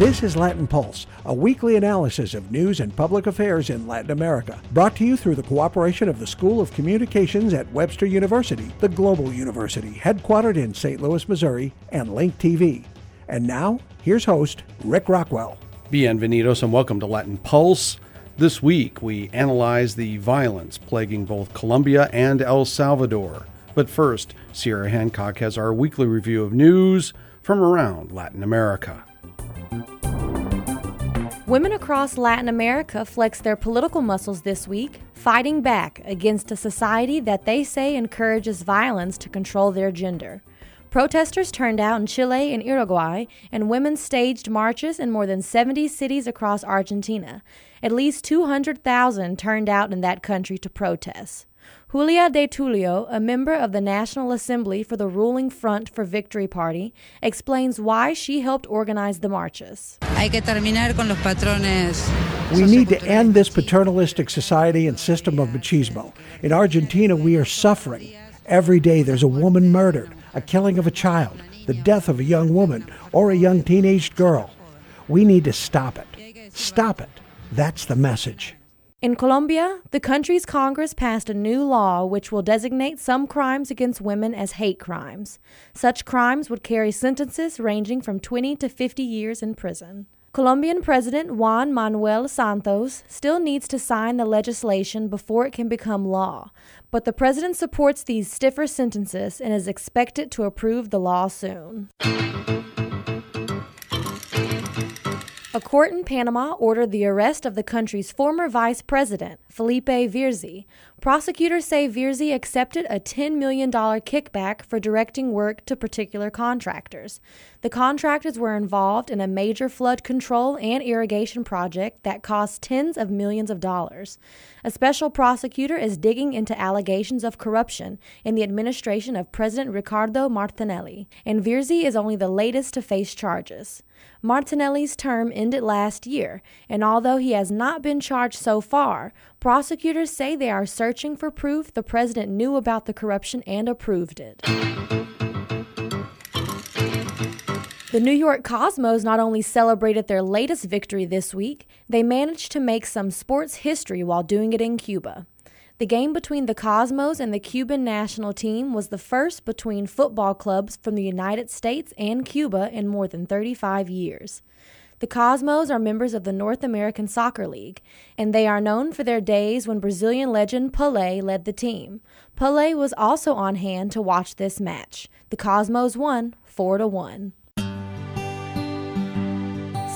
This is Latin Pulse, a weekly analysis of news and public affairs in Latin America, brought to you through the cooperation of the School of Communications at Webster University, the global university headquartered in St. Louis, Missouri, and Link TV. And now, here's host Rick Rockwell. Bienvenidos and welcome to Latin Pulse. This week, we analyze the violence plaguing both Colombia and El Salvador. But first, Sierra Hancock has our weekly review of news from around Latin America. Women across Latin America flexed their political muscles this week, fighting back against a society that they say encourages violence to control their gender. Protesters turned out in Chile and Uruguay, and women staged marches in more than 70 cities across Argentina. At least 200,000 turned out in that country to protest. Julia Di Tullio, a member of the National Assembly for the ruling Front for Victory Party, explains why she helped organize the marches. We need to end this paternalistic society and system of machismo. In Argentina, we are suffering. Every day there's a woman murdered, a killing of a child, the death of a young woman or a young teenaged girl. We need to stop it. Stop it. That's the message. In Colombia, the country's Congress passed a new law which will designate some crimes against women as hate crimes. Such crimes would carry sentences ranging from 20 to 50 years in prison. Colombian President Juan Manuel Santos still needs to sign the legislation before it can become law, but the president supports these stiffer sentences and is expected to approve the law soon. A court in Panama ordered the arrest of the country's former vice president, Felipe Virzi. Prosecutors say Virzi accepted a $10 million kickback for directing work to particular contractors. The contractors were involved in a major flood control and irrigation project that cost tens of millions of dollars. A special prosecutor is digging into allegations of corruption in the administration of President Ricardo Martinelli, and Virzi is only the latest to face charges. Martinelli's term ended last year, and although he has not been charged so far, prosecutors say they are searching for proof the president knew about the corruption and approved it. The New York Cosmos not only celebrated their latest victory this week, they managed to make some sports history while doing it in Cuba. The game between the Cosmos and the Cuban national team was the first between football clubs from the United States and Cuba in more than 35 years. The Cosmos are members of the North American Soccer League, and they are known for their days when Brazilian legend Pelé led the team. Pelé was also on hand to watch this match. The Cosmos won 4 to 1.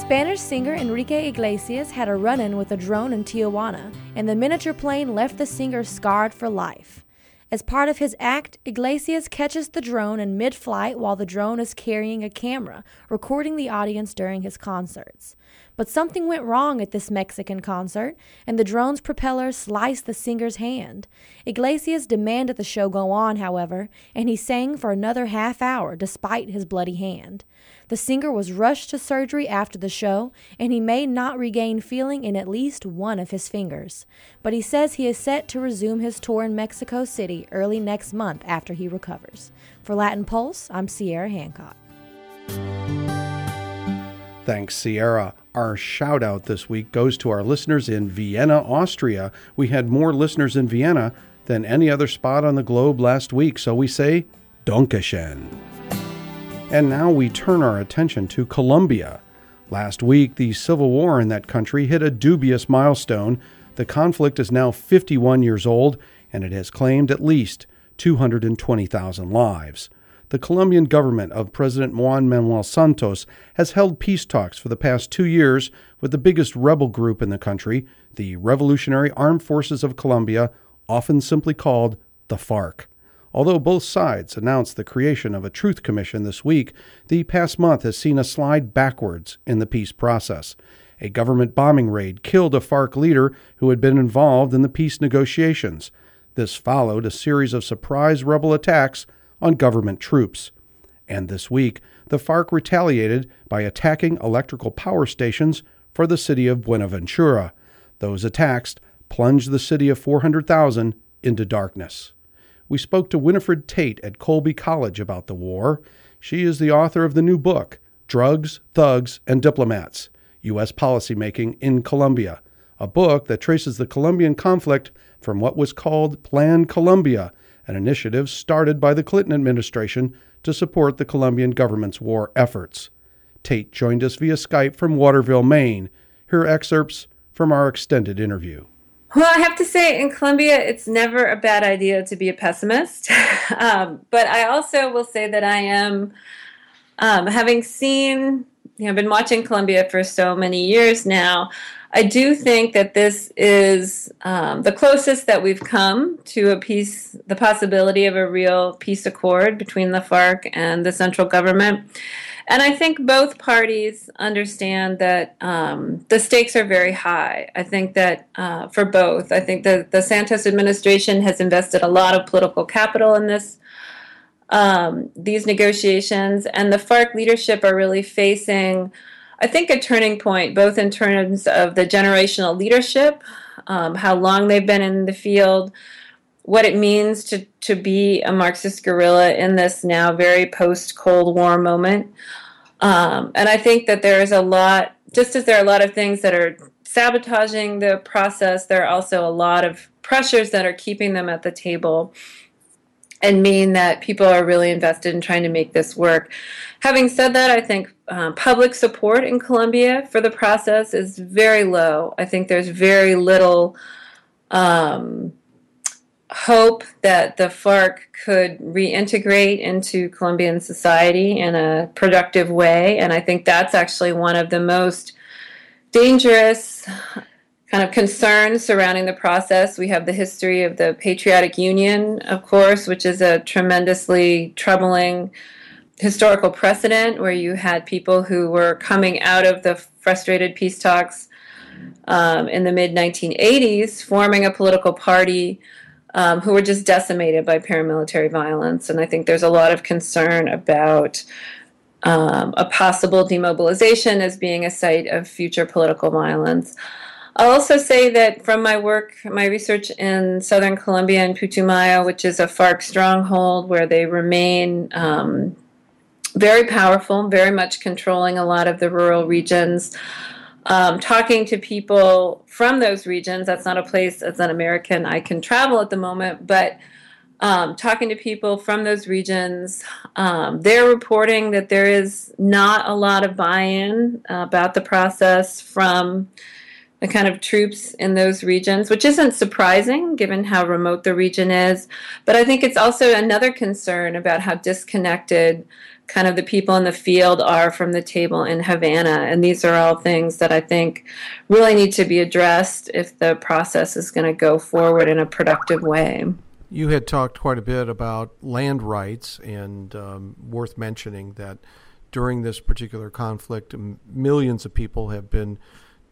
Spanish singer Enrique Iglesias had a run in with a drone in Tijuana, and the miniature plane left the singer scarred for life. As part of his act, Iglesias catches the drone in mid flight while the drone is carrying a camera, recording the audience during his concerts. But something went wrong at this Mexican concert, and the drone's propeller sliced the singer's hand. Iglesias demanded the show go on, however, and he sang for another half hour despite his bloody hand. The singer was rushed to surgery after the show, and he may not regain feeling in at least one of his fingers. But he says he is set to resume his tour in Mexico City early next month after he recovers. For Latin Pulse, I'm Sierra Hancock. Thanks, Sierra. Our shout out this week goes to our listeners in Vienna, Austria. We had more listeners in Vienna than any other spot on the globe last week, so we say Dankeschön. And now we turn our attention to Colombia. Last week, the civil war in that country hit a dubious milestone. The conflict is now 51 years old, and it has claimed at least 220,000 lives. The Colombian government of President Juan Manuel Santos has held peace talks for the past two years with the biggest rebel group in the country, the Revolutionary Armed Forces of Colombia, often simply called the FARC. Although both sides announced the creation of a truth commission this week, the past month has seen a slide backwards in the peace process. A government bombing raid killed a FARC leader who had been involved in the peace negotiations. This followed a series of surprise rebel attacks on government troops. And this week, the FARC retaliated by attacking electrical power stations for the city of Buenaventura. Those attacks plunged the city of 400,000 into darkness we spoke to Winifred Tate at Colby College about the war. She is the author of the new book, Drugs, Thugs, and Diplomats U.S. Policymaking in Colombia, a book that traces the Colombian conflict from what was called Plan Colombia, an initiative started by the Clinton administration to support the Colombian government's war efforts. Tate joined us via Skype from Waterville, Maine. Here are excerpts from our extended interview. Well, I have to say, in Colombia, it's never a bad idea to be a pessimist. um, but I also will say that I am, um, having seen, you know, been watching Colombia for so many years now, I do think that this is um, the closest that we've come to a peace, the possibility of a real peace accord between the FARC and the central government. And I think both parties understand that um, the stakes are very high. I think that uh, for both, I think that the Santos administration has invested a lot of political capital in this. Um, these negotiations and the FARC leadership are really facing, I think, a turning point, both in terms of the generational leadership, um, how long they've been in the field, what it means to, to be a Marxist guerrilla in this now very post Cold War moment. Um, and I think that there is a lot, just as there are a lot of things that are sabotaging the process, there are also a lot of pressures that are keeping them at the table and mean that people are really invested in trying to make this work. Having said that, I think um, public support in Colombia for the process is very low. I think there's very little. Um, hope that the FARC could reintegrate into Colombian society in a productive way. And I think that's actually one of the most dangerous kind of concerns surrounding the process. We have the history of the Patriotic Union, of course, which is a tremendously troubling historical precedent where you had people who were coming out of the frustrated peace talks um, in the mid 1980s, forming a political party um, who were just decimated by paramilitary violence. And I think there's a lot of concern about um, a possible demobilization as being a site of future political violence. I'll also say that from my work, my research in southern Colombia and Putumayo, which is a FARC stronghold where they remain um, very powerful, very much controlling a lot of the rural regions um, talking to people from those regions. That's not a place as an American I can travel at the moment, but um, talking to people from those regions, um, they're reporting that there is not a lot of buy in uh, about the process from the kind of troops in those regions, which isn't surprising given how remote the region is. But I think it's also another concern about how disconnected kind of the people in the field are from the table in Havana. And these are all things that I think really need to be addressed if the process is going to go forward in a productive way. You had talked quite a bit about land rights, and um, worth mentioning that during this particular conflict, millions of people have been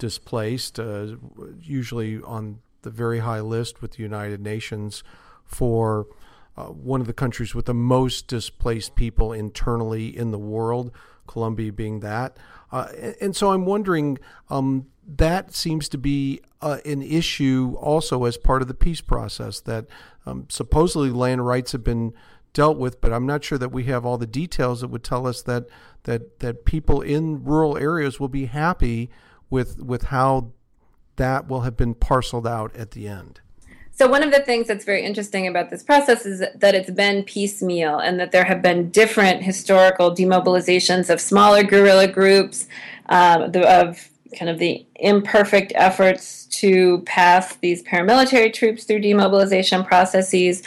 displaced, uh, usually on the very high list with the United Nations for uh, one of the countries with the most displaced people internally in the world, Colombia being that. Uh, and so I'm wondering, um, that seems to be uh, an issue also as part of the peace process that um, supposedly land rights have been dealt with, but I'm not sure that we have all the details that would tell us that that that people in rural areas will be happy with with how that will have been parceled out at the end. So one of the things that's very interesting about this process is that it's been piecemeal and that there have been different historical demobilizations of smaller guerrilla groups, um, the, of kind of the imperfect efforts to pass these paramilitary troops through demobilization processes.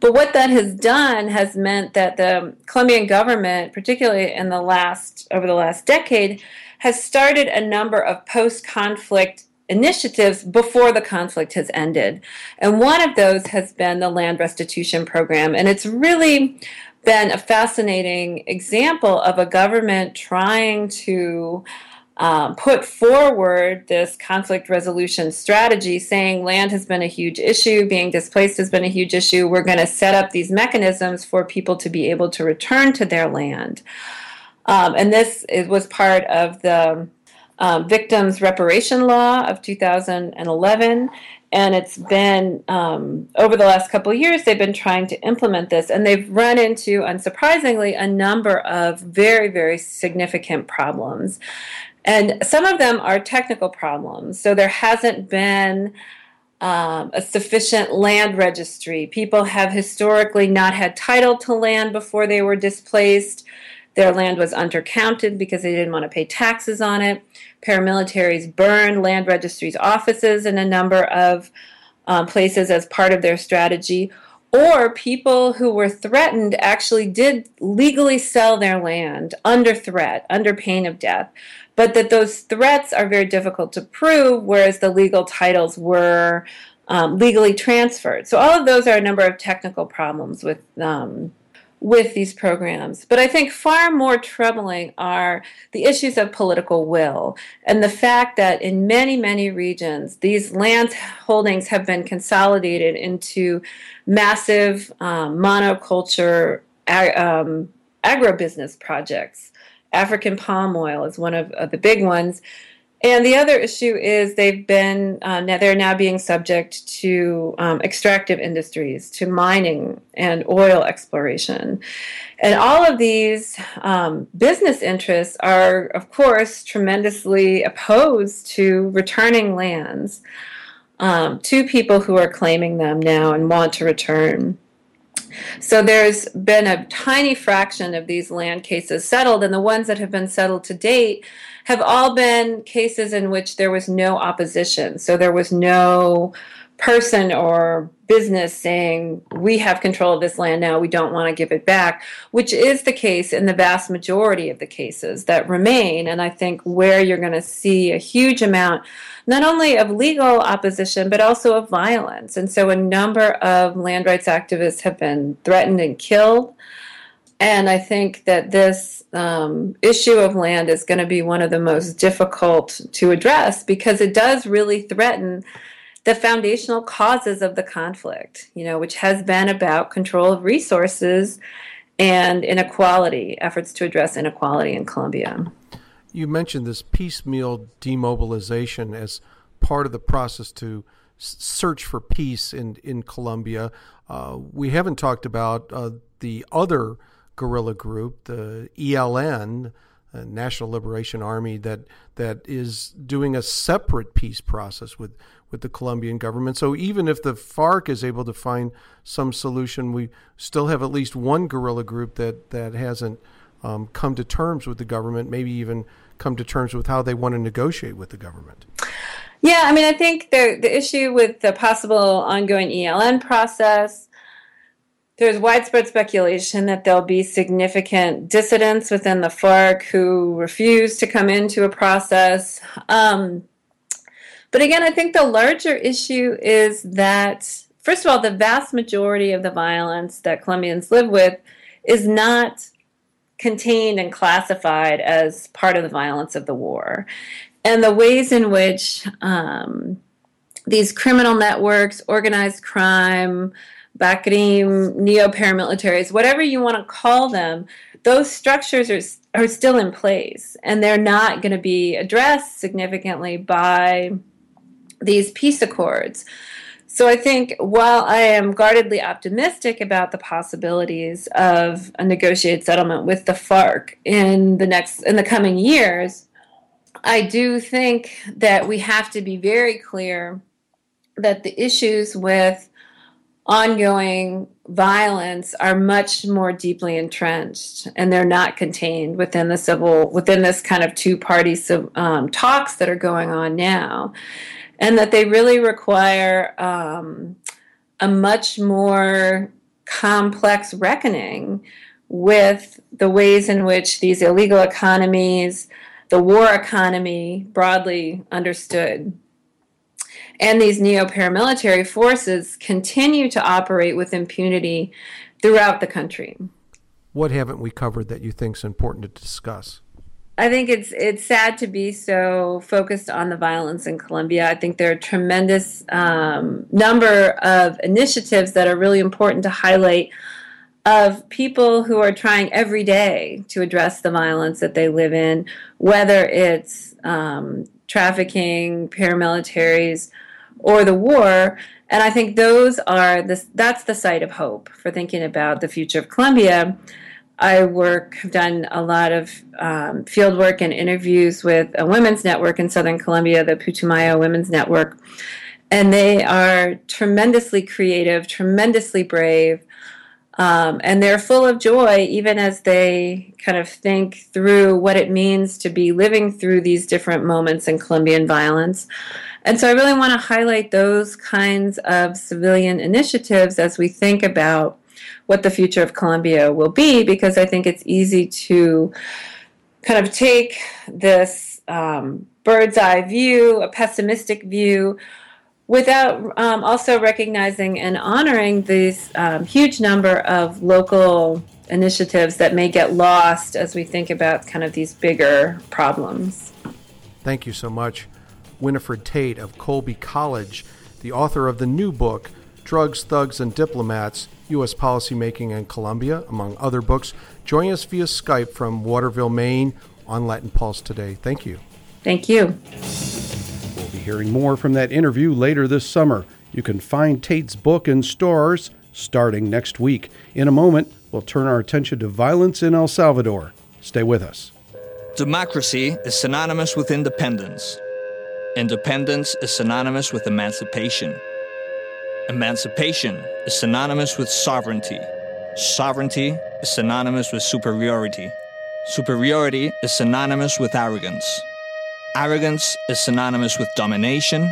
But what that has done has meant that the Colombian government, particularly in the last over the last decade, has started a number of post-conflict initiatives before the conflict has ended. And one of those has been the land restitution program. And it's really been a fascinating example of a government trying to um, put forward this conflict resolution strategy saying land has been a huge issue, being displaced has been a huge issue. We're going to set up these mechanisms for people to be able to return to their land. Um, and this was part of the um, victims reparation law of 2011 and it's been um, over the last couple of years they've been trying to implement this. And they've run into unsurprisingly a number of very very significant problems. And some of them are technical problems. So there hasn't been um, a sufficient land registry. People have historically not had title to land before they were displaced their land was undercounted because they didn't want to pay taxes on it paramilitaries burned land registries offices in a number of um, places as part of their strategy, or people who were threatened actually did legally sell their land under threat, under pain of death, but that those threats are very difficult to prove, whereas the legal titles were um, legally transferred. So, all of those are a number of technical problems with um, with these programs. But I think far more troubling are the issues of political will and the fact that in many, many regions, these land holdings have been consolidated into massive um, monoculture ag- um, agribusiness projects. African palm oil is one of, of the big ones. And the other issue is they've been uh, now they're now being subject to um, extractive industries, to mining and oil exploration, and all of these um, business interests are, of course, tremendously opposed to returning lands um, to people who are claiming them now and want to return. So there's been a tiny fraction of these land cases settled, and the ones that have been settled to date have all been cases in which there was no opposition. So there was no person or business saying, we have control of this land now, we don't want to give it back, which is the case in the vast majority of the cases that remain. And I think where you're going to see a huge amount, not only of legal opposition, but also of violence. And so a number of land rights activists have been threatened and killed. And I think that this um, issue of land is going to be one of the most difficult to address because it does really threaten the foundational causes of the conflict, you know, which has been about control of resources and inequality, efforts to address inequality in Colombia. You mentioned this piecemeal demobilization as part of the process to search for peace in in Colombia. Uh, we haven't talked about uh, the other guerrilla group, the ELN, National Liberation Army, that that is doing a separate peace process with with the Colombian government. So even if the FARC is able to find some solution, we still have at least one guerrilla group that that hasn't um, come to terms with the government. Maybe even come to terms with how they want to negotiate with the government. Yeah, I mean, I think the the issue with the possible ongoing ELN process there's widespread speculation that there'll be significant dissidents within the FARC who refuse to come into a process. Um, but again, I think the larger issue is that, first of all, the vast majority of the violence that Colombians live with is not contained and classified as part of the violence of the war. And the ways in which um, these criminal networks, organized crime, BACRIM, neo paramilitaries, whatever you want to call them, those structures are, are still in place and they're not going to be addressed significantly by these peace accords. So I think while I am guardedly optimistic about the possibilities of a negotiated settlement with the FARC in the next in the coming years, I do think that we have to be very clear that the issues with ongoing violence are much more deeply entrenched and they're not contained within the civil within this kind of two party um, talks that are going on now. And that they really require um, a much more complex reckoning with the ways in which these illegal economies the war economy broadly understood and these neo paramilitary forces continue to operate with impunity throughout the country. What haven't we covered that you think is important to discuss? I think it's it's sad to be so focused on the violence in Colombia. I think there are a tremendous um, number of initiatives that are really important to highlight of people who are trying every day to address the violence that they live in, whether it's um, trafficking, paramilitaries, or the war. And I think those are this. That's the site of hope for thinking about the future of Colombia. I work, have done a lot of um, field work and interviews with a women's network in Southern Colombia, the Putumayo Women's Network, and they are tremendously creative, tremendously brave, um, and they're full of joy even as they kind of think through what it means to be living through these different moments in Colombian violence. And so I really want to highlight those kinds of civilian initiatives as we think about what the future of Colombia will be, because I think it's easy to kind of take this um, bird's eye view, a pessimistic view, without um, also recognizing and honoring this um, huge number of local initiatives that may get lost as we think about kind of these bigger problems. Thank you so much. Winifred Tate of Colby College, the author of the new book, Drugs, Thugs, and Diplomats U.S. Policymaking in Colombia, among other books. Join us via Skype from Waterville, Maine on Latin Pulse today. Thank you. Thank you hearing more from that interview later this summer. You can find Tate's book in stores starting next week. In a moment, we'll turn our attention to violence in El Salvador. Stay with us. Democracy is synonymous with independence. Independence is synonymous with emancipation. Emancipation is synonymous with sovereignty. Sovereignty is synonymous with superiority. Superiority is synonymous with arrogance. Arrogance is synonymous with domination,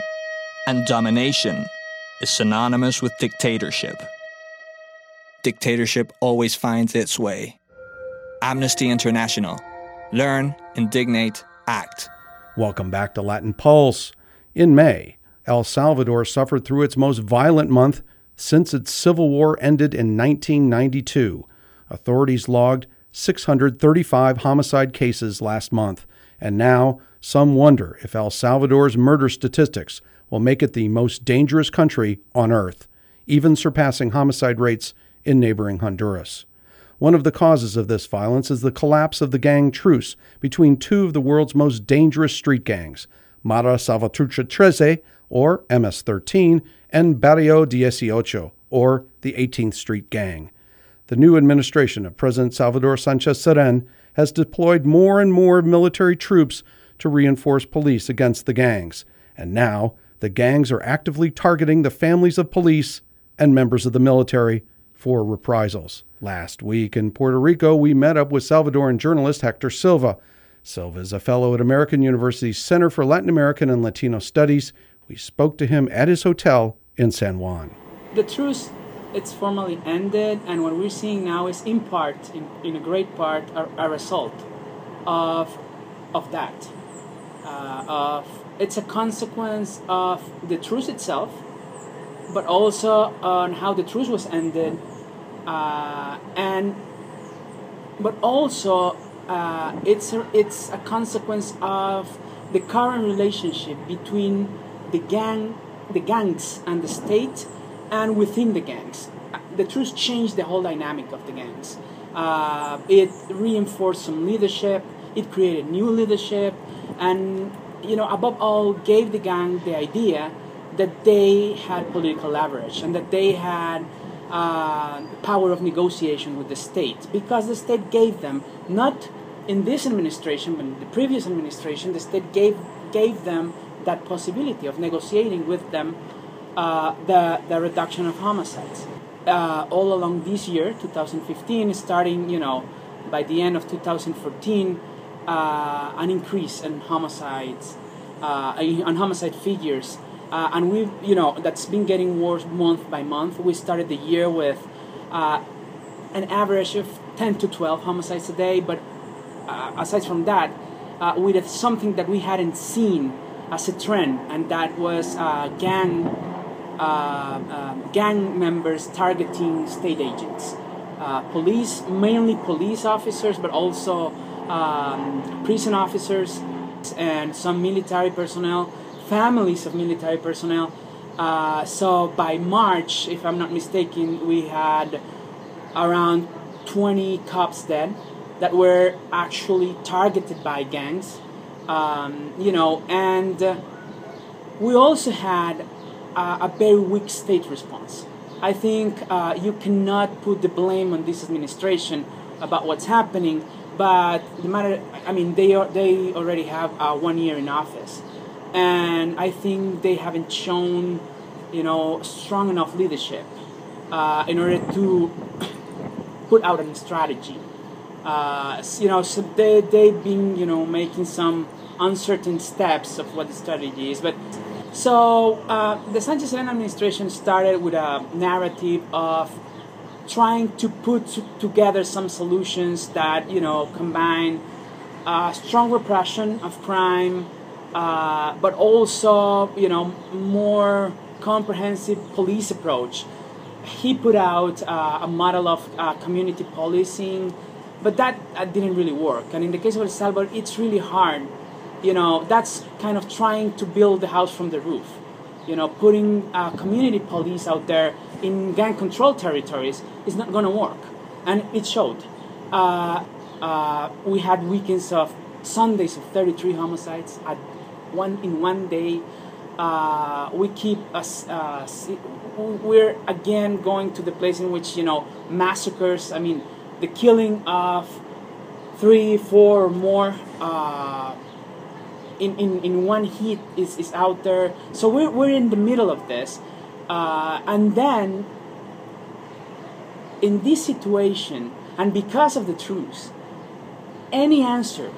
and domination is synonymous with dictatorship. Dictatorship always finds its way. Amnesty International. Learn, indignate, act. Welcome back to Latin Pulse. In May, El Salvador suffered through its most violent month since its civil war ended in 1992. Authorities logged 635 homicide cases last month, and now some wonder if El Salvador's murder statistics will make it the most dangerous country on earth, even surpassing homicide rates in neighboring Honduras. One of the causes of this violence is the collapse of the gang truce between two of the world's most dangerous street gangs, Mara Salvatrucha Trece, or MS 13, and Barrio Dieciocho, or the 18th Street Gang. The new administration of President Salvador Sanchez Cerén has deployed more and more military troops to reinforce police against the gangs. And now, the gangs are actively targeting the families of police and members of the military for reprisals. Last week in Puerto Rico, we met up with Salvadoran journalist Hector Silva. Silva is a fellow at American University's Center for Latin American and Latino Studies. We spoke to him at his hotel in San Juan. The truce it's formally ended, and what we're seeing now is, in part, in, in a great part, a, a result of of that uh, of it's a consequence of the truce itself, but also on how the truce was ended, uh, and but also uh, it's a, it's a consequence of the current relationship between the gang, the gangs, and the state, and within the gangs. The truce changed the whole dynamic of the gangs. Uh, it reinforced some leadership. It created new leadership and you know above all gave the gang the idea that they had political leverage and that they had uh, power of negotiation with the state. Because the state gave them not in this administration but in the previous administration the state gave gave them that possibility of negotiating with them uh, the, the reduction of homicides. Uh, all along this year 2015 starting you know by the end of 2014 uh, an increase in homicides, uh, on homicide figures, uh, and we've you know that's been getting worse month by month. We started the year with uh, an average of 10 to 12 homicides a day, but uh, aside from that, uh, we did something that we hadn't seen as a trend, and that was gang um, gang members targeting state agents. police, mainly police officers, but also um, prison officers and some military personnel, families of military personnel. Uh, so by March, if I'm not mistaken, we had around 20 cops dead that were actually targeted by gangs. Um, you know, and we also had a very weak state response. I think uh, you cannot put the blame on this administration about what's happening, but the matter, I mean, they are they already have uh, one year in office, and I think they haven't shown, you know, strong enough leadership uh, in order to put out a strategy. Uh, you know, so they they've been you know making some uncertain steps of what the strategy is, but so uh, the Sanchez administration started with a narrative of trying to put together some solutions that you know combine uh, strong repression of crime, uh, but also you know more comprehensive police approach. He put out uh, a model of uh, community policing, but that uh, didn't really work. And in the case of El Salvador, it's really hard you know, that's kind of trying to build the house from the roof. You know, putting uh, community police out there in gang control territories is not going to work. And it showed. Uh, uh, we had weekends of Sundays of 33 homicides at one in one day. Uh, we keep us. Uh, we're again going to the place in which you know massacres. I mean, the killing of three, four more uh, in, in, in one heat is, is out there. So we're, we're in the middle of this. Uh, and then, in this situation, and because of the truth, any answer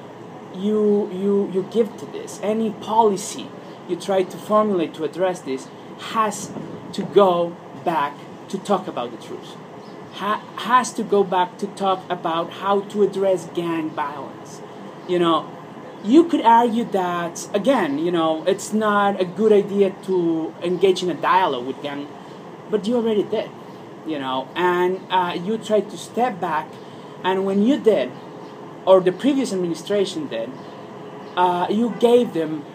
you, you, you give to this, any policy you try to formulate to address this, has to go back to talk about the truth. Ha- has to go back to talk about how to address gang violence. You know, you could argue that again you know it's not a good idea to engage in a dialogue with them but you already did you know and uh, you tried to step back and when you did or the previous administration did uh, you gave them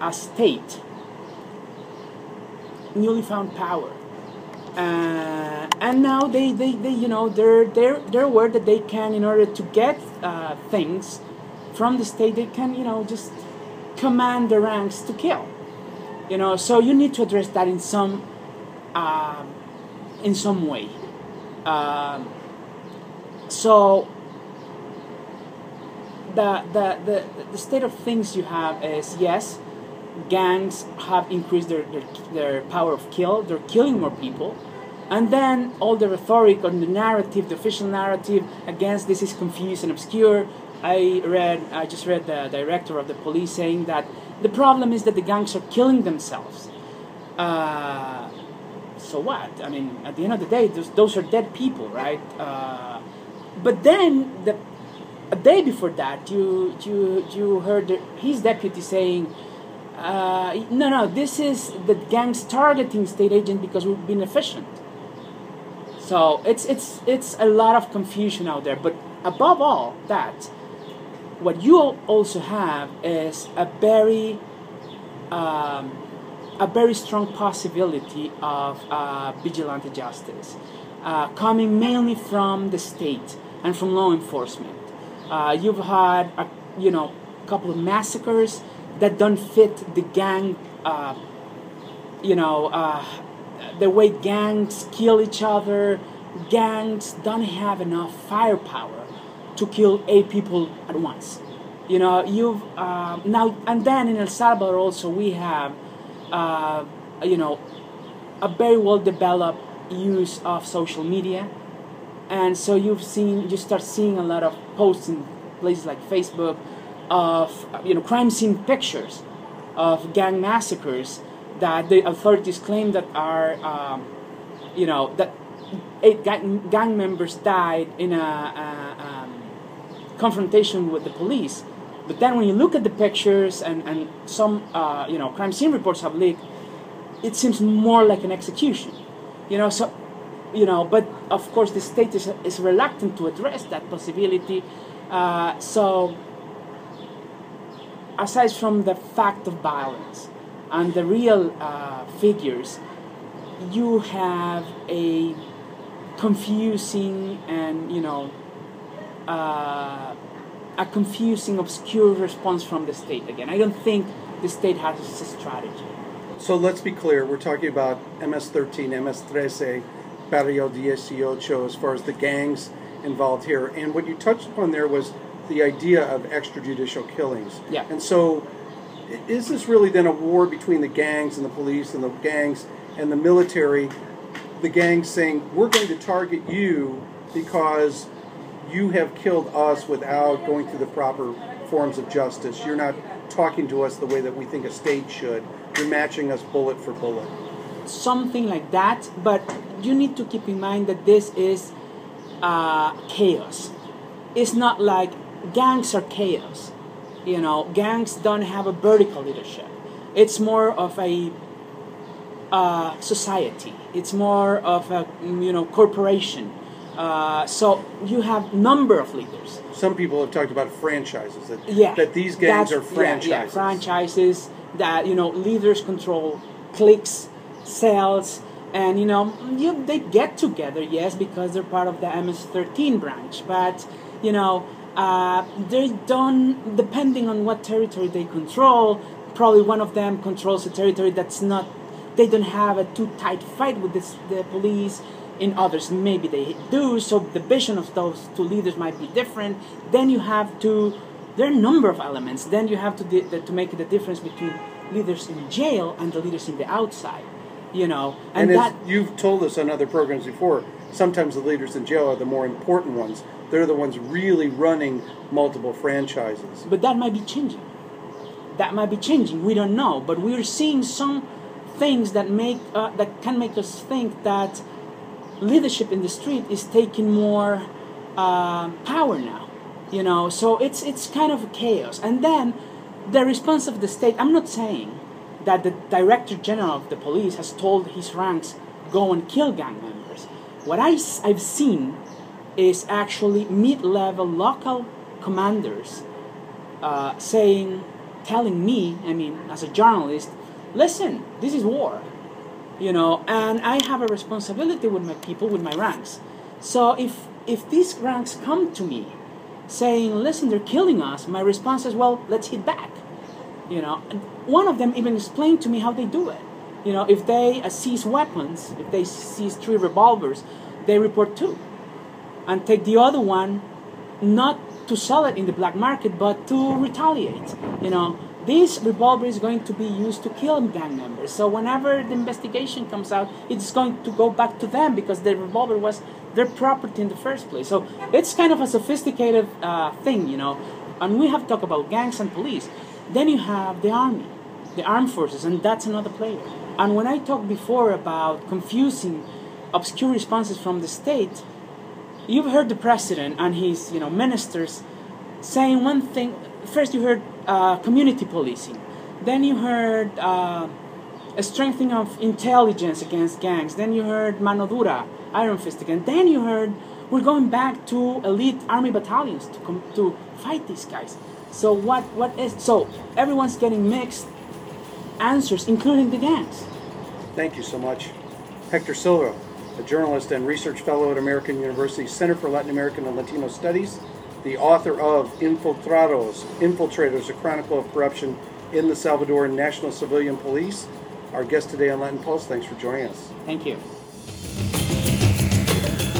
a state newly found power. Uh, and now they, they, they you know they're, they're, they're aware that they can in order to get uh, things from the state they can you know just command the ranks to kill you know? So you need to address that in some uh, in some way. Um, so the, the, the, the state of things you have is yes gangs have increased their, their, their power of kill. They're killing more people. And then all the rhetoric or the narrative the official narrative against this is confused and obscure I read, I just read the director of the police saying that the problem is that the gangs are killing themselves. Uh, so what? I mean, at the end of the day, those, those are dead people, right? Uh, but then the a day before that, you you you heard his deputy saying, uh, "No, no, this is the gangs targeting state agents because we've been efficient." So it's it's it's a lot of confusion out there. But above all that, what you also have is a very um, a very strong possibility of uh, vigilante justice uh, coming mainly from the state and from law enforcement. Uh, you've had a you know couple of massacres that don't fit the gang uh, you know uh, the way gangs kill each other gangs don't have enough firepower to kill eight people at once. You know, you've uh, now and then in El Salvador also we have, uh, you know, a very well developed use of social media, and so you've seen you start seeing a lot of posts in places like Facebook of you know crime scene pictures of gang massacres that the authorities claim that are um, you know that eight gang, gang members died in a, a, a confrontation with the police. But then when you look at the pictures and, and some uh, you know crime scene reports have leaked, it seems more like an execution. You know, so you know, but of course the state is, is reluctant to address that possibility. Uh, so aside from the fact of violence and the real uh, figures, you have a confusing and you know uh, a confusing, obscure response from the state. Again, I don't think the state has a strategy. So let's be clear. We're talking about MS-13, MS-13, Barrio 18, as far as the gangs involved here. And what you touched upon there was the idea of extrajudicial killings. Yeah. And so, is this really then a war between the gangs and the police and the gangs and the military? The gangs saying, we're going to target you because you have killed us without going through the proper forms of justice. You're not talking to us the way that we think a state should. You're matching us bullet for bullet. Something like that, but you need to keep in mind that this is uh, chaos. It's not like gangs are chaos. You know, gangs don't have a vertical leadership. It's more of a uh, society. It's more of a you know corporation. Uh, so you have number of leaders. Some people have talked about franchises that Yeah, that these gangs are franchises. Yeah, yeah, franchises that you know leaders control cliques, cells, and you know you, they get together. Yes, because they're part of the MS-13 branch, but you know uh, they don't. Depending on what territory they control, probably one of them controls a territory that's not. They don't have a too tight fight with this, the police in others. Maybe they do so the vision of those two leaders might be different. Then you have to there are a number of elements. Then you have to the, to make the difference between leaders in jail and the leaders in the outside you know? And, And, that you've told us on other programs before, sometimes the leaders in jail are the more important ones. They're the ones really running multiple franchises. but that might be changing. That might be changing. We don't know. But we're seeing some things that make uh, that can make us think that leadership in the street is taking more uh, power now you know? So it's it's kind of chaos. And then the response of the state i'm not saying that the director general of the police has told his ranks go and kill gang members. What I, have seen is actually mid-level local commanders uh, saying telling me i mean as a journalist listen this is war you know and i have a responsibility with my people with my ranks. So if if these ranks come to me saying listen they're killing us my response is well let's hit back you know? And one of them even explained to me how they do it. You know if they uh, seize weapons if they seize three revolvers they report two. And take the other one not to sell it in the black market but to retaliate you know this revolver is going to be used to kill gang members. So whenever the investigation comes out it's going to go back to them because the revolver was their property in the first place. So it's kind of a sophisticated uh, thing you know. And we have talked about gangs and police. Then you have the army the armed forces and that's another player. And when i talked before about confusing obscure responses from the state you've heard the president and his you know ministers saying one thing. First you heard uh, community policing. Then you heard uh, a strengthening of intelligence against gangs. Then you heard mano dura iron fist again. Then you heard we're going back to elite army battalions to, com- to fight these guys. So what what is so everyone's getting mixed answers including the gangs. Thank you so much. Hector Silva, a journalist and research fellow at American University Center for Latin American and Latino Studies, the author of Infiltrados, Infiltrators, a Chronicle of Corruption in the Salvadoran National Civilian Police. Our guest today on Latin Pulse, thanks for joining us. thank you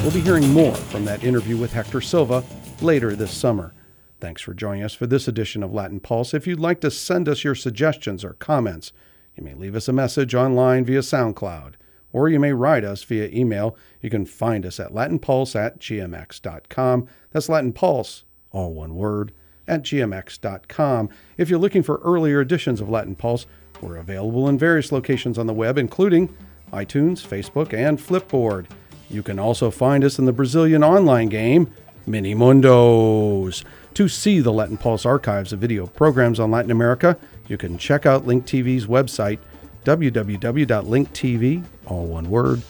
We'll be hearing more from that interview with Hector Silva later this summer. Thanks for joining us for this edition of Latin Pulse. If you'd like to send us your suggestions or comments, you may leave us a message online via SoundCloud, or you may write us via email. You can find us at latinpulse at gmx.com. That's Latin Pulse, all one word, at gmx.com. If you're looking for earlier editions of Latin Pulse, we're available in various locations on the web, including iTunes, Facebook, and Flipboard. You can also find us in the Brazilian online game, Mini Mundos. To see the Latin Pulse archives of video programs on Latin America, you can check out Link TV's website, www.linktv, all one word,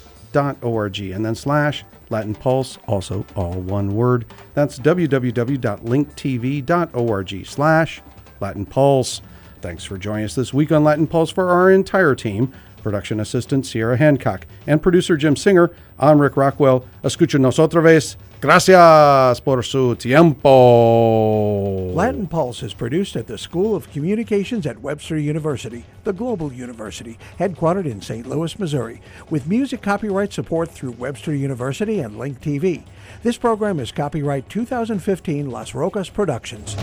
.org, and then slash Latin Pulse, also all one word. That's www.linktv.org slash Latin Pulse. Thanks for joining us this week on Latin Pulse for our entire team. Production assistant Sierra Hancock. And producer Jim Singer. I'm Rick Rockwell. Escucha vez. Gracias por su tiempo. Latin Pulse is produced at the School of Communications at Webster University, the global university, headquartered in St. Louis, Missouri, with music copyright support through Webster University and Link TV. This program is copyright 2015 Las Rocas Productions.